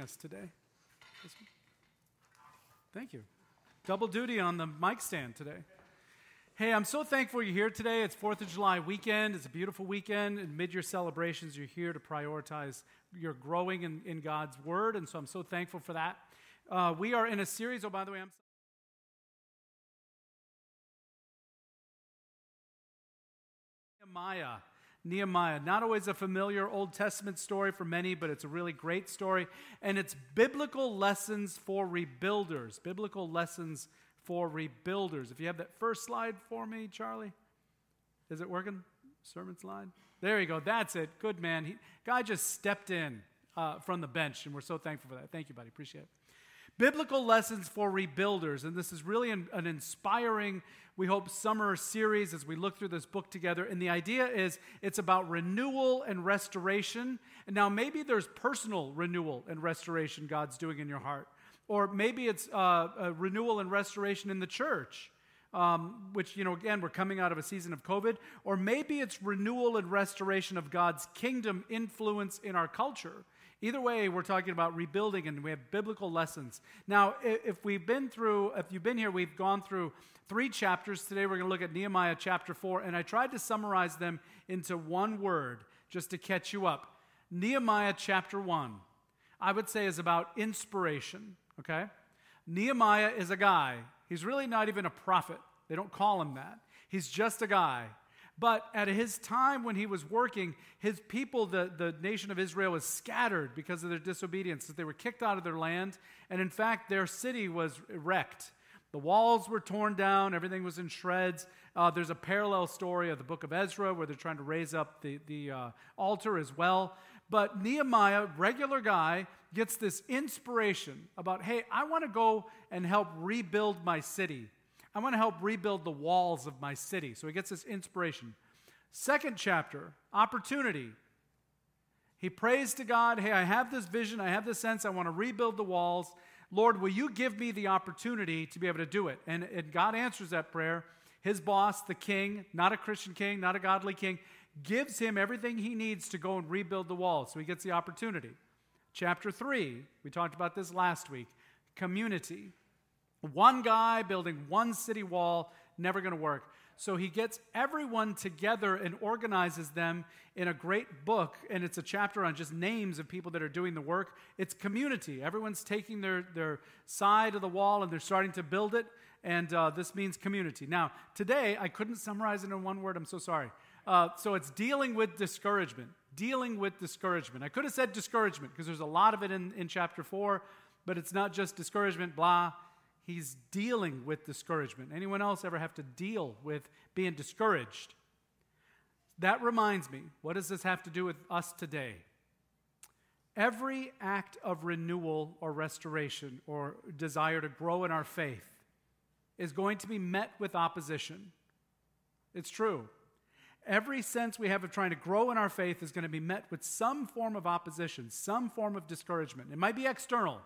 us today. Thank you. Double duty on the mic stand today. Hey, I'm so thankful you're here today. It's 4th of July weekend. It's a beautiful weekend. And mid year celebrations, you're here to prioritize your growing in, in, God's Word. And so I'm so thankful for that. Uh, we are in a series. Oh, by the way, I'm. Nehemiah. Nehemiah. Not always a familiar Old Testament story for many, but it's a really great story. And it's biblical lessons for rebuilders. Biblical lessons for rebuilders. If you have that first slide for me, Charlie. Is it working? Sermon slide? There you go. That's it. Good man. He, guy just stepped in uh, from the bench, and we're so thankful for that. Thank you, buddy. Appreciate it. Biblical lessons for rebuilders. And this is really an, an, inspiring, we hope, summer series as we look through this book together. And the idea is it's about renewal and restoration. And now maybe there's personal renewal and restoration God's doing in your heart. Or maybe it's uh, renewal and restoration in the church. Um, which, you know, again, we're coming out of a season of COVID, or maybe it's renewal and restoration of God's kingdom influence in our culture. Either way, we're talking about rebuilding and we have biblical lessons. Now, if we've been through, if you've been here, we've gone through three chapters. Today we're going to look at Nehemiah chapter 4, and I tried to summarize them into one word just to catch you up. Nehemiah chapter 1, I would say, is about inspiration, okay? Nehemiah is a guy, he's really not even a prophet. They don't call him that. He's just a guy but at his time when he was working, his people, the, the nation of Israel, was scattered because of their disobedience. They were kicked out of their land. And in fact, their city was wrecked. The walls were torn down, everything was in shreds. Uh, there's a parallel story of the book of Ezra where they're trying to raise up the, the uh, altar as well. But Nehemiah, regular guy, gets this inspiration about hey, I want to go and help rebuild my city. I want to help rebuild the walls of my city. So he gets this inspiration. Second chapter, opportunity. He prays to God, Hey, I have this vision, I have this sense, I want to rebuild the walls. Lord, will you give me the opportunity to be able to do it? And, and God answers that prayer. His boss, the king, not a Christian king, not a godly king, gives him everything he needs to go and rebuild the walls. So he gets the opportunity. Chapter 3, we talked about this last week community. One guy building one city wall, never going to work. So he gets everyone together and organizes them in a great book, and it's a chapter on just names of people that are doing the work. It's community. Everyone's taking their, their side of the wall and they're starting to build it, and uh, this means community. Now, today, I couldn't summarize it in one word. I'm so sorry. Uh, so it's dealing with discouragement. Dealing with discouragement. I could have said discouragement because there's a lot of it in, in chapter 4, but it's not just discouragement, blah he's dealing with discouragement. Anyone else ever have to deal with being discouraged? That reminds me, what does this have to do with us today? Every act of renewal or restoration or desire to grow in our faith is going to be met with opposition. It's true. Every sense we have of trying to grow in our faith is going to be met with some form of opposition, some form of discouragement. It might be external.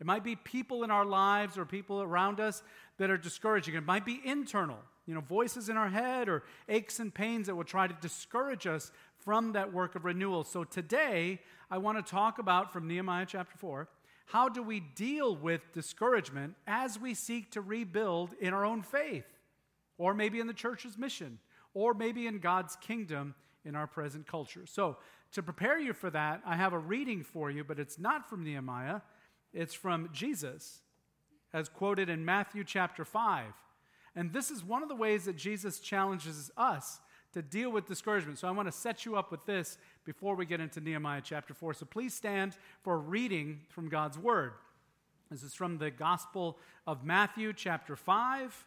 It might be people in our lives or people around us that are discouraging. It might be internal, you know, voices in our head or aches and pains that will try to discourage us from that work of renewal. So today, I want to talk about from Nehemiah chapter 4 how do we deal with discouragement as we seek to rebuild in our own faith, or maybe in the church's mission, or maybe in God's kingdom in our present culture. So, to prepare you for that, I have a reading for you, but it's not from Nehemiah. It's from Jesus, as quoted in Matthew chapter 5. And this is one of the ways that Jesus challenges us to deal with discouragement. So I want to set you up with this before we get into Nehemiah chapter 4. So please stand for reading from God's word. This is from the Gospel of Matthew chapter 5.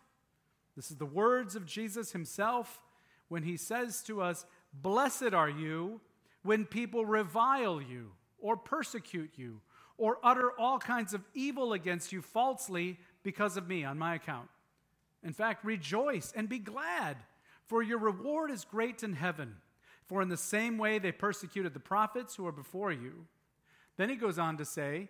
This is the words of Jesus himself when he says to us, Blessed are you when people revile you or persecute you or utter all kinds of evil against you falsely because of me on my account. In fact, rejoice and be glad, for your reward is great in heaven. For in the same way they persecuted the prophets who are before you. Then he goes on to say,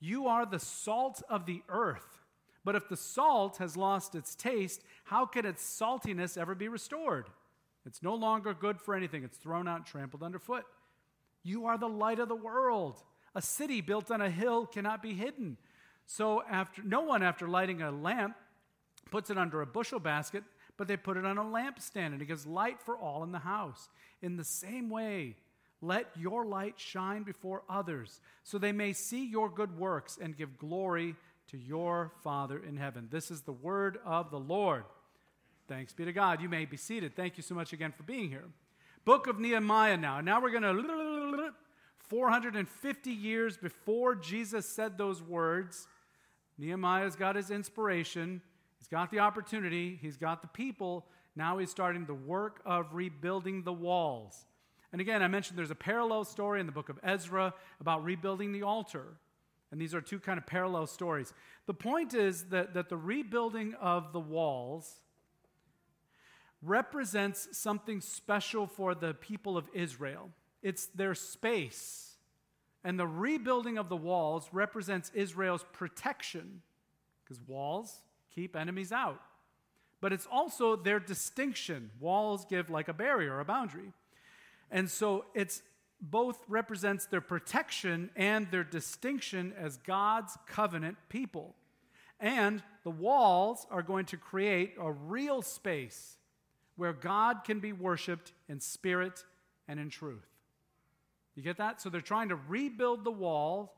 You are the salt of the earth. But if the salt has lost its taste, how can its saltiness ever be restored? It's no longer good for anything. It's thrown out trampled underfoot. You are the light of the world. A city built on a hill cannot be hidden. So after no one after lighting a lamp puts it under a bushel basket, but they put it on a lampstand and it gives light for all in the house. In the same way, let your light shine before others, so they may see your good works and give glory to your Father in heaven. This is the word of the Lord. Thanks be to God. You may be seated. Thank you so much again for being here. Book of Nehemiah now. Now we're going to 450 years before Jesus said those words. Nehemiah's got his inspiration. He's got the opportunity. He's got the people. Now he's starting the work of rebuilding the walls. And again, I mentioned there's a parallel story in the book of Ezra about rebuilding the altar. And these are two kind of parallel stories. The point is that, that the rebuilding of the walls represents something special for the people of Israel. It's their space. And the rebuilding of the walls represents Israel's protection, because walls keep enemies out. But it's also their distinction. Walls give like a barrier, a boundary. And so it's both represents their protection and their distinction as God's covenant people. And the walls are going to create a real space where God can be worshiped in spirit and in truth. You get that? So they're trying to rebuild the wall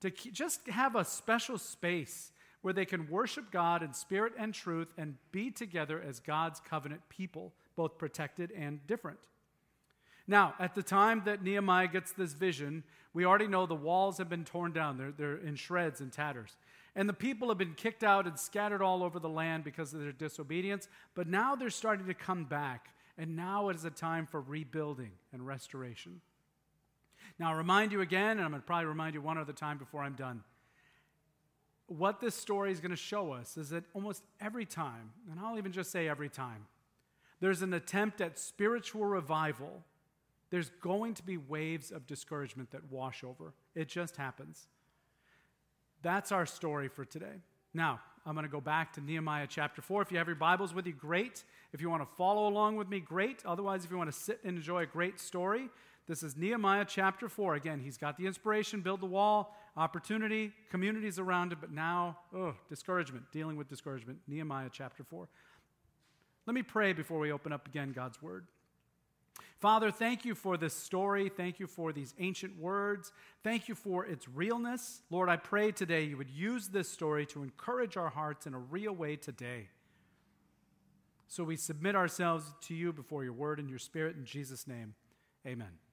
to just have a special space where they can worship God in spirit and truth and be together as God's covenant people, both protected and different. Now, at the time that Nehemiah gets this vision, we already know the walls have been torn down. They're, they're in shreds and tatters. And the people have been kicked out and scattered all over the land because of their disobedience. But now they're starting to come back. And now it is a time for rebuilding and restoration. Now, I'll remind you again, and I'm going to probably remind you one other time before I'm done. What this story is going to show us is that almost every time, and I'll even just say every time, there's an attempt at spiritual revival there's going to be waves of discouragement that wash over. It just happens. That's our story for today. Now, I'm going to go back to Nehemiah chapter 4. If you have your Bibles with you, great. If you want to follow along with me, great. Otherwise, if you want to sit and enjoy a great story, this is Nehemiah chapter 4. Again, he's got the inspiration, build the wall, opportunity, communities around it, but now, oh, discouragement, dealing with discouragement. Nehemiah chapter 4. Let me pray before we open up again God's word. Father, thank you for this story. Thank you for these ancient words. Thank you for its realness. Lord, I pray today you would use this story to encourage our hearts in a real way today. So we submit ourselves to you before your word and your spirit in Jesus' name. Amen.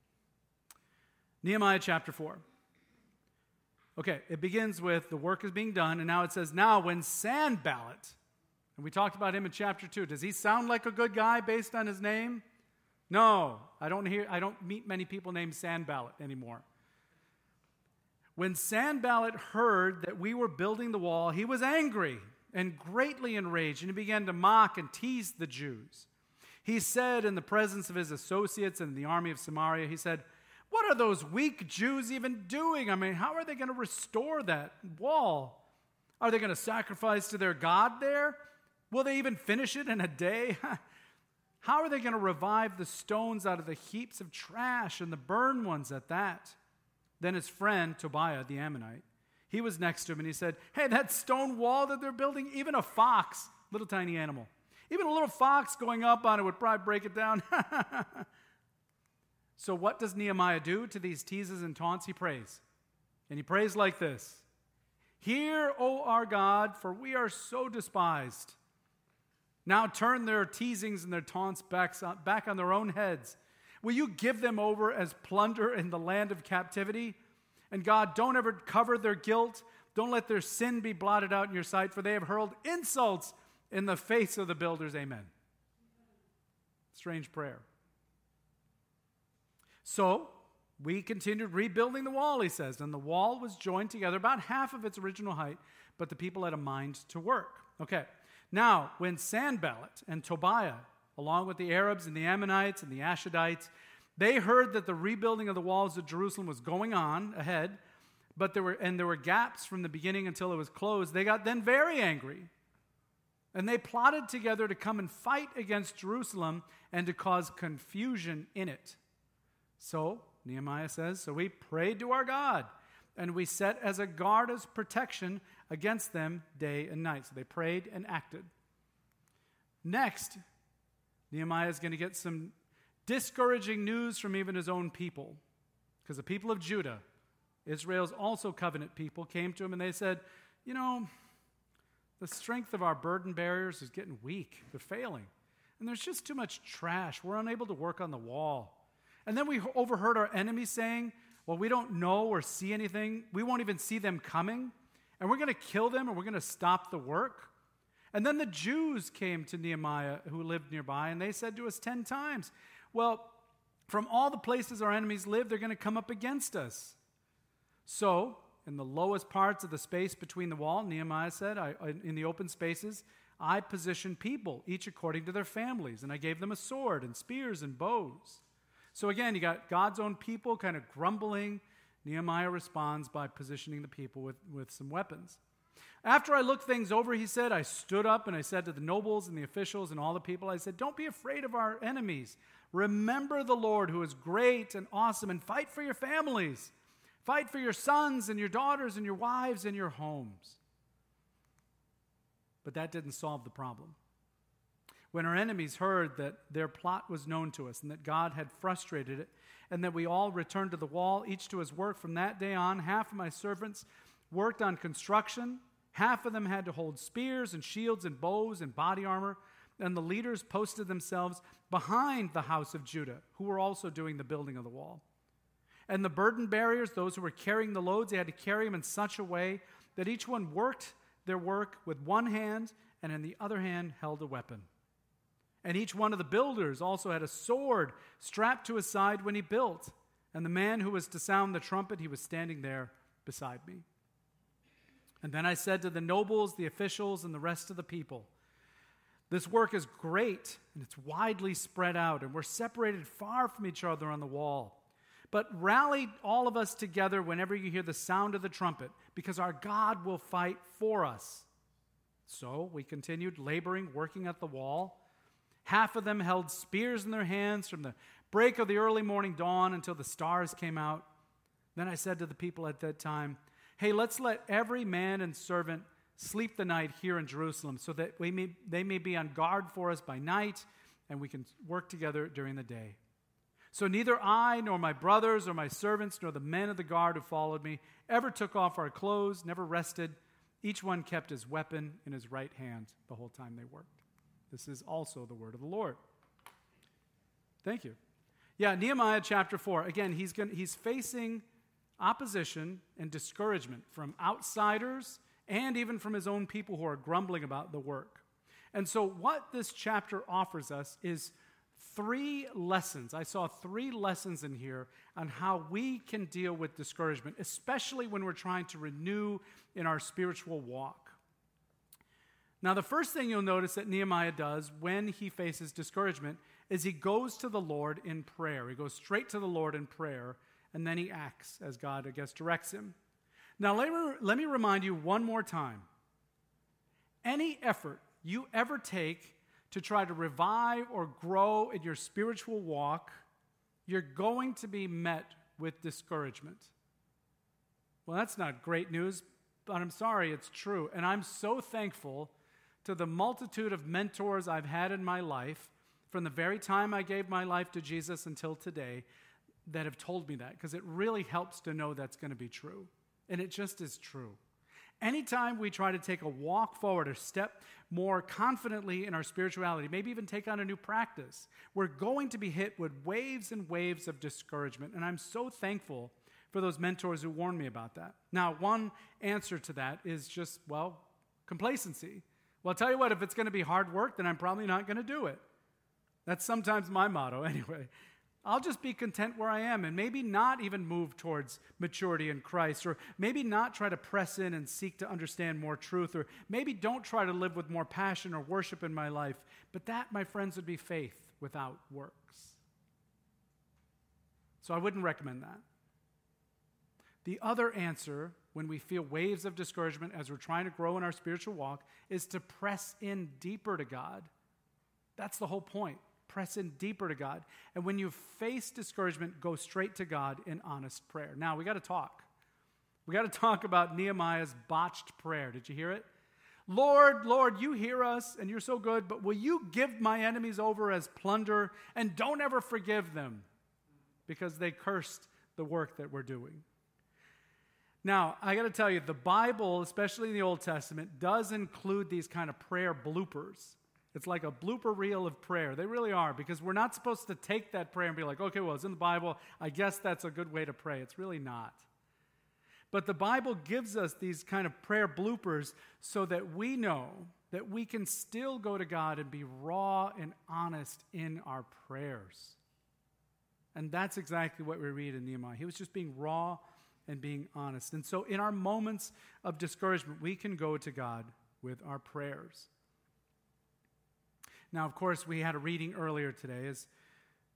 Nehemiah chapter 4. Okay, it begins with the work is being done, and now it says, Now when Sanballat, and we talked about him in chapter 2, does he sound like a good guy based on his name? No, I don't hear I don't meet many people named Sanballat anymore. When Sanballat heard that we were building the wall, he was angry and greatly enraged, and he began to mock and tease the Jews. He said in the presence of his associates in the army of Samaria, he said, What are those weak Jews even doing? I mean, how are they going to restore that wall? Are they going to sacrifice to their God there? Will they even finish it in a day? How are they going to revive the stones out of the heaps of trash and the burned ones at that? Then his friend, Tobiah the Ammonite, he was next to him and he said, Hey, that stone wall that they're building, even a fox, little tiny animal, even a little fox going up on it would probably break it down. so, what does Nehemiah do to these teases and taunts? He prays. And he prays like this Hear, O our God, for we are so despised. Now turn their teasings and their taunts back, back on their own heads. Will you give them over as plunder in the land of captivity? And God, don't ever cover their guilt. Don't let their sin be blotted out in your sight, for they have hurled insults in the face of the builders. Amen. Strange prayer. So, we continued rebuilding the wall, he says, and the wall was joined together about half of its original height, but the people had a mind to work. Okay, now, when Sanballat and Tobiah, along with the Arabs and the Ammonites and the Ashdodites, they heard that the rebuilding of the walls of Jerusalem was going on ahead, but there were and there were gaps from the beginning until it was closed. They got then very angry. And they plotted together to come and fight against Jerusalem and to cause confusion in it. So Nehemiah says, so we prayed to our God, and we set as a guard as protection against them day and night. So they prayed and acted. Next, Nehemiah is going to get some discouraging news from even his own people. Because the people of Judah, Israel's also covenant people, came to him and they said, You know, the strength of our burden bearers is getting weak. They're failing. And there's just too much trash. We're unable to work on the wall. And then we overheard our enemies saying, Well, we don't know or see anything. We won't even see them coming. And we're going to kill them and we're going to stop the work. And then the Jews came to Nehemiah, who lived nearby, and they said to us 10 times, Well, from all the places our enemies live, they're going to come up against us. So, in the lowest parts of the space between the wall, Nehemiah said, I, in the open spaces, I positioned people, each according to their families, and I gave them a sword and spears and bows. So again, you got God's own people kind of grumbling. Nehemiah responds by positioning the people with, with some weapons. After I looked things over, he said, I stood up and I said to the nobles and the officials and all the people, I said, Don't be afraid of our enemies. Remember the Lord who is great and awesome and fight for your families. Fight for your sons and your daughters and your wives and your homes. But that didn't solve the problem. When our enemies heard that their plot was known to us and that God had frustrated it, and that we all returned to the wall, each to his work from that day on, half of my servants worked on construction, half of them had to hold spears and shields and bows and body armor, and the leaders posted themselves behind the house of Judah, who were also doing the building of the wall. And the burden bearers, those who were carrying the loads, they had to carry them in such a way that each one worked their work with one hand and in the other hand held a weapon. And each one of the builders also had a sword strapped to his side when he built. And the man who was to sound the trumpet, he was standing there beside me. And then I said to the nobles, the officials, and the rest of the people, This work is great, and it's widely spread out, and we're separated far from each other on the wall. But rally all of us together whenever you hear the sound of the trumpet, because our God will fight for us. So we continued laboring, working at the wall. Half of them held spears in their hands from the break of the early morning dawn until the stars came out. Then I said to the people at that time, Hey, let's let every man and servant sleep the night here in Jerusalem so that we may, they may be on guard for us by night and we can work together during the day. So neither I, nor my brothers, or my servants, nor the men of the guard who followed me ever took off our clothes, never rested. Each one kept his weapon in his right hand the whole time they worked. This is also the word of the Lord. Thank you. Yeah, Nehemiah chapter 4. Again, he's, going he's facing opposition and discouragement from outsiders and even from his own people who are grumbling about the work. And so, what this chapter offers us is three lessons. I saw three lessons in here on how we can deal with discouragement, especially when we're trying to renew in our spiritual walk. Now, the first thing you'll notice that Nehemiah does when he faces discouragement is he goes to the Lord in prayer. He goes straight to the Lord in prayer, and then he acts as God, I guess, directs him. Now, let me, let me remind you one more time any effort you ever take to try to revive or grow in your spiritual walk, you're going to be met with discouragement. Well, that's not great news, but I'm sorry, it's true. And I'm so thankful to the multitude of mentors I've had in my life from the very time I gave my life to Jesus until today that have told me that, because it really helps to know that's going to be true. And it just is true. Anytime we try to take a walk forward or step more confidently in our spirituality, maybe even take on a new practice, we're going to be hit with waves and waves of discouragement. And I'm so thankful for those mentors who warned me about that. Now, one answer to that is just, well, complacency. Well, I'll tell you what, if it's going to be hard work, then I'm probably not going to do it. That's sometimes my motto, anyway. I'll just be content where I am and maybe not even move towards maturity in Christ, or maybe not try to press in and seek to understand more truth, or maybe don't try to live with more passion or worship in my life. But that, my friends, would be faith without works. So I wouldn't recommend that. The other answer when we feel waves of discouragement as we're trying to grow in our spiritual walk is to press in deeper to God. That's the whole point press in deeper to God. And when you face discouragement, go straight to God in honest prayer. Now, we got to talk. We got to talk about Nehemiah's botched prayer. Did you hear it? Lord, Lord, you hear us and you're so good, but will you give my enemies over as plunder and don't ever forgive them because they cursed the work that we're doing? Now, I got to tell you, the Bible, especially in the Old Testament, does include these kind of prayer bloopers. It's like a blooper reel of prayer. They really are, because we're not supposed to take that prayer and be like, okay, well, it's in the Bible. I guess that's a good way to pray. It's really not. But the Bible gives us these kind of prayer bloopers so that we know that we can still go to God and be raw and honest in our prayers. And that's exactly what we read in Nehemiah. He was just being raw and being honest. And so, in our moments of discouragement, we can go to God with our prayers. Now, of course, we had a reading earlier today as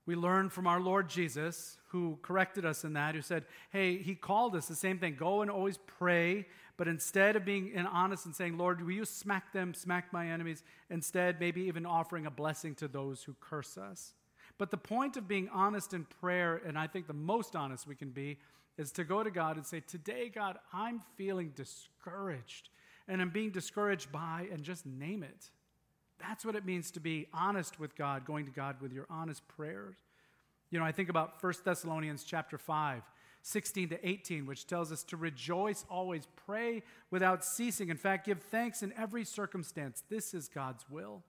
we learned from our Lord Jesus, who corrected us in that, who said, Hey, he called us the same thing go and always pray, but instead of being honest and saying, Lord, will you smack them, smack my enemies, instead, maybe even offering a blessing to those who curse us. But the point of being honest in prayer, and I think the most honest we can be, is to go to God and say, Today, God, I'm feeling discouraged. And I'm being discouraged by, and just name it. That's what it means to be honest with God, going to God with your honest prayers. You know, I think about 1 Thessalonians chapter 5, 16 to 18, which tells us to rejoice always, pray without ceasing. In fact, give thanks in every circumstance. This is God's will.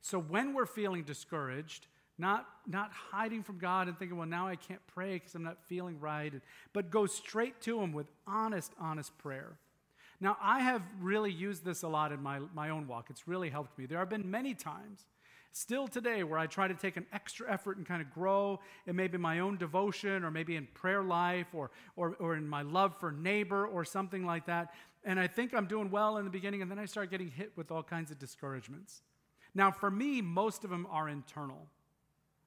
So when we're feeling discouraged, not, not hiding from God and thinking, well, now I can't pray because I'm not feeling right, but go straight to Him with honest, honest prayer. Now, I have really used this a lot in my, my own walk. It's really helped me. There have been many times, still today, where I try to take an extra effort and kind of grow in maybe my own devotion or maybe in prayer life or, or, or in my love for neighbor or something like that. And I think I'm doing well in the beginning, and then I start getting hit with all kinds of discouragements. Now, for me, most of them are internal.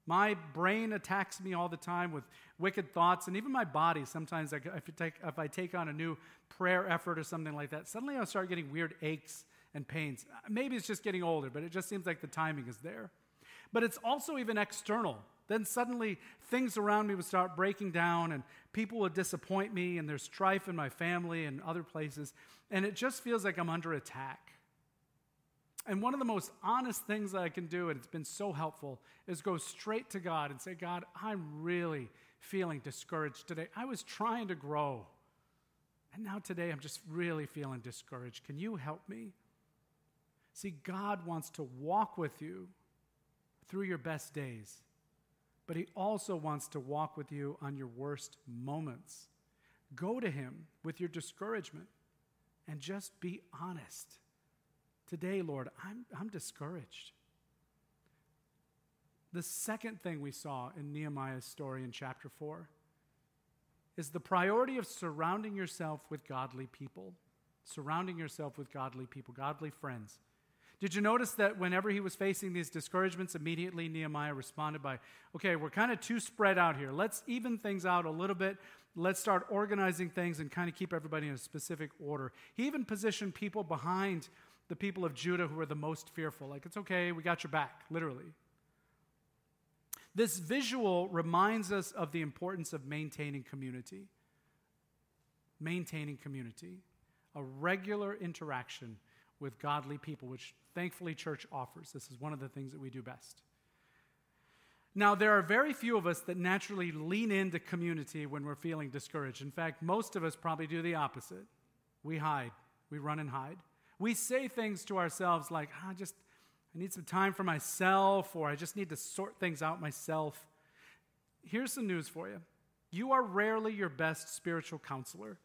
My brain attacks me all the time with wicked thoughts, and even my body. Sometimes, if I, take, if I take on a new prayer effort or something like that, suddenly I'll start getting weird aches and pains. Maybe it's just getting older, but it just seems like the timing is there. But it's also even external. Then suddenly things around me would start breaking down, and people would disappoint me, and there's strife in my family and other places, and it just feels like I'm under attack. And one of the most honest things that I can do, and it's been so helpful, is go straight to God and say, God, I'm really feeling discouraged today. I was trying to grow. And now today I'm just really feeling discouraged. Can you help me? See, God wants to walk with you through your best days, but He also wants to walk with you on your worst moments. Go to Him with your discouragement and just be honest. Today, Lord, I'm, I'm discouraged. The second thing we saw in Nehemiah's story in chapter 4 is the priority of surrounding yourself with godly people. Surrounding yourself with godly people, godly friends. Did you notice that whenever he was facing these discouragements, immediately Nehemiah responded by, okay, we're kind of too spread out here. Let's even things out a little bit. Let's start organizing things and kind of keep everybody in a specific order. He even positioned people behind the people of Judah who were the most fearful. Like, it's okay, we got your back, literally. This visual reminds us of the importance of maintaining community. Maintaining community. A regular interaction with godly people, which thankfully church offers. This is one of the things that we do best. Now, there are very few of us that naturally lean into community when we're feeling discouraged. In fact, most of us probably do the opposite. We hide, we run and hide. We say things to ourselves like, ah, just, I need some time for myself, or I just need to sort things out myself. Here's some news for you you are rarely your best spiritual counselor.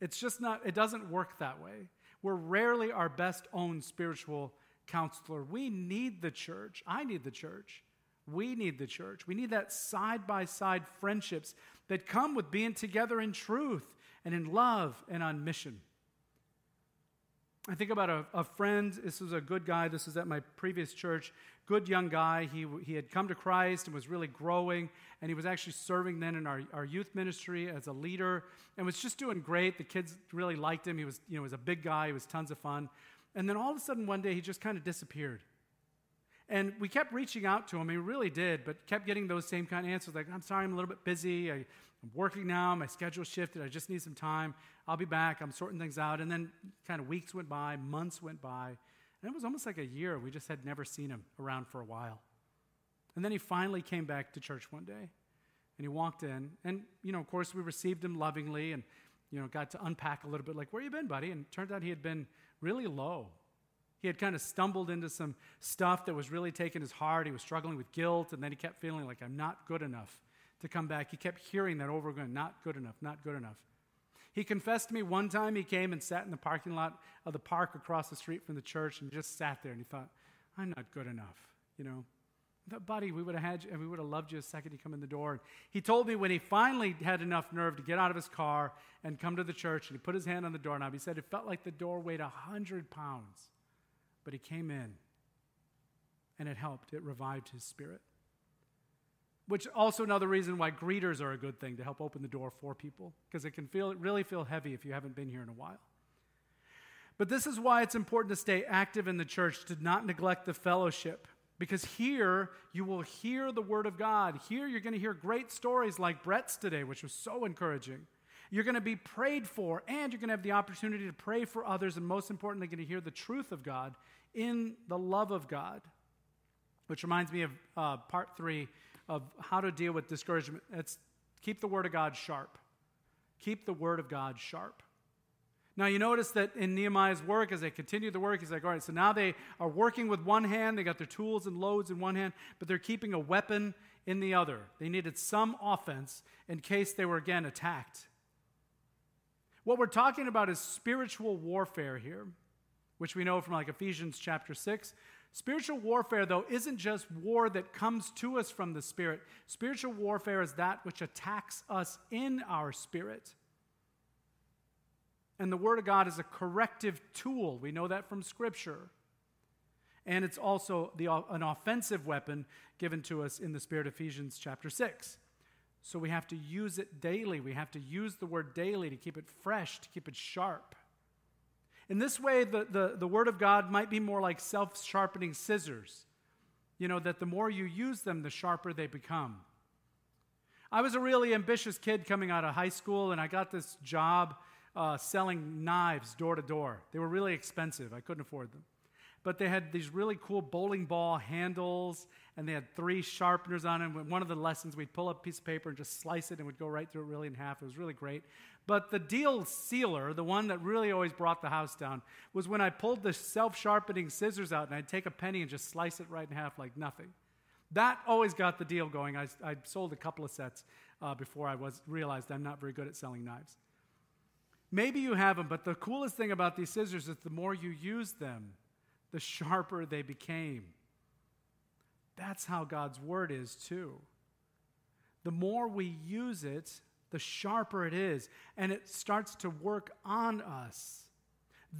It's just not, it doesn't work that way. We're rarely our best own spiritual counselor. We need the church. I need the church. We need the church. We need that side by side friendships that come with being together in truth and in love and on mission. I think about a, a, friend. This was a good guy. This was at my previous church. Good young guy. He, he had come to Christ and was really growing. And he was actually serving then in our, our youth ministry as a leader and was just doing great. The kids really liked him. He was, you know, was a big guy. He was tons of fun. And then all of a sudden, one day, he just kind of disappeared. And we kept reaching out to him. He really did, but kept getting those same kind of answers like, I'm sorry, I'm a little bit busy. I, am working now. My schedule shifted. I just need some time. I'll be back. I'm sorting things out. And then kind of weeks went by, months went by. And it was almost like a year. We just had never seen him around for a while. And then he finally came back to church one day. And he walked in. And, you know, of course, we received him lovingly and, you know, got to unpack a little bit like, where you been, buddy? And turned out he had been really low he had kind of stumbled into some stuff that was really taking his heart. He was struggling with guilt, and then he kept feeling like, I'm not good enough to come back. He kept hearing that over again not good enough, not good enough. He confessed to me one time he came and sat in the parking lot of the park across the street from the church and just sat there and he thought, I'm not good enough, you know. Buddy, we would have had you, and we would have loved you a second you come in the door. he told me when he finally had enough nerve to get out of his car and come to the church, and he put his hand on the doorknob, he said it felt like the door weighed a hundred pounds. But he came in and it helped. It revived his spirit. Which also another reason why greeters are a good thing to help open the door for people because it can feel really feel heavy if you haven't been here in a while. But this is why it's important to stay active in the church, to not neglect the fellowship. Because here you will hear the word of God. Here you're going to hear great stories like Brett's today, which was so encouraging. You're going to be prayed for, and you're going to have the opportunity to pray for others, and most importantly, going to hear the truth of God in the love of God. Which reminds me of uh, part three of how to deal with discouragement. It's keep the Word of God sharp. Keep the Word of God sharp. Now, you notice that in Nehemiah's work, as they continue the work, he's like, all right, so now they are working with one hand, they got their tools and loads in one hand, but they're keeping a weapon in the other. They needed some offense in case they were again attacked. What we're talking about is spiritual warfare here which we know from like Ephesians chapter 6. Spiritual warfare, though, isn't just war that comes to us from the Spirit. Spiritual warfare is that which attacks us in our spirit. And the Word of God is a corrective tool. We know that from Scripture. And it's also the, an offensive weapon given to us in the Spirit, Ephesians chapter 6. So we have to use it daily. We have to use the Word daily to keep it fresh, to keep it sharp. In this way, the, the, the Word of God might be more like self sharpening scissors. You know, that the more you use them, the sharper they become. I was a really ambitious kid coming out of high school, and I got this job uh, selling knives door to door. They were really expensive, I couldn't afford them. But they had these really cool bowling ball handles, and they had three sharpeners on them. One of the lessons, we'd pull up a piece of paper and just slice it, and would go right through it really in half. It was really great. But the deal sealer, the one that really always brought the house down, was when I pulled the self sharpening scissors out and I'd take a penny and just slice it right in half like nothing. That always got the deal going. I, I sold a couple of sets uh, before I was realized I'm not very good at selling knives. Maybe you have them, but the coolest thing about these scissors is the more you use them, the sharper they became. That's how God's word is, too. The more we use it, the sharper it is, and it starts to work on us.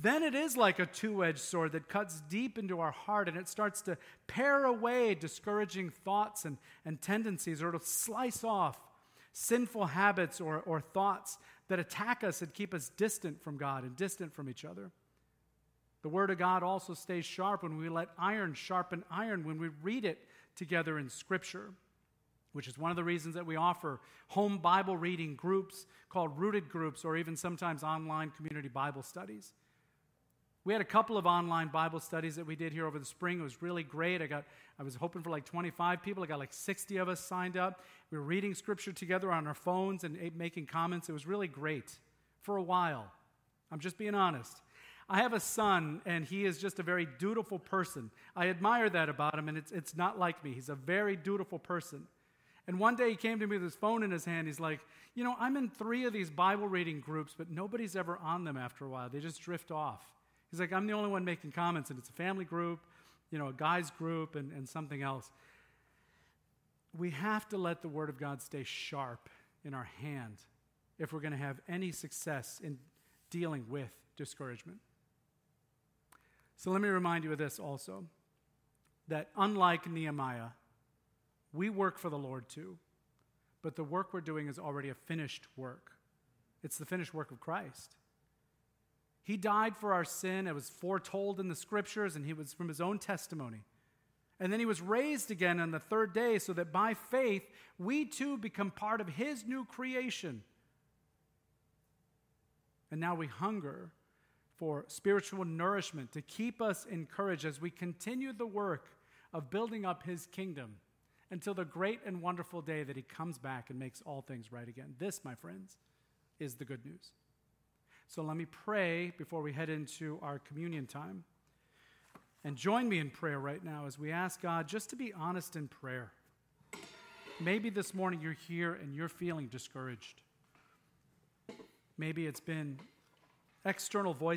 Then it is like a two edged sword that cuts deep into our heart and it starts to pare away discouraging thoughts and, and tendencies, or to slice off sinful habits or, or thoughts that attack us and keep us distant from God and distant from each other. The Word of God also stays sharp when we let iron sharpen iron, when we read it together in Scripture which is one of the reasons that we offer home Bible reading groups called rooted groups or even sometimes online community Bible studies. We had a couple of online Bible studies that we did here over the spring. It was really great. I got I was hoping for like 25 people. I got like 60 of us signed up. We were reading scripture together on our phones and eh, making comments. It was really great for a while. I'm just being honest. I have a son, and he is just a very dutiful person. I admire that about him, and it's, it's not like me. He's a very dutiful person. And one day he came to me with his phone in his hand. He's like, You know, I'm in three of these Bible reading groups, but nobody's ever on them after a while. They just drift off. He's like, I'm the only one making comments, and it's a family group, you know, a guy's group, and, and something else. We have to let the Word of God stay sharp in our hand if we're going to have any success in dealing with discouragement. So let me remind you of this also that unlike Nehemiah, we work for the Lord too, but the work we're doing is already a finished work. It's the finished work of Christ. He died for our sin. It was foretold in the scriptures, and he was from his own testimony. And then he was raised again on the third day so that by faith we too become part of his new creation. And now we hunger for spiritual nourishment to keep us encouraged as we continue the work of building up his kingdom until the great and wonderful day that he comes back and makes all things right again. This, my friends, is the good news. So let me pray before we head into our communion time. And join me in prayer right now as we ask God just to be honest in prayer. Maybe this morning you're here and you're feeling discouraged. Maybe it's been external voices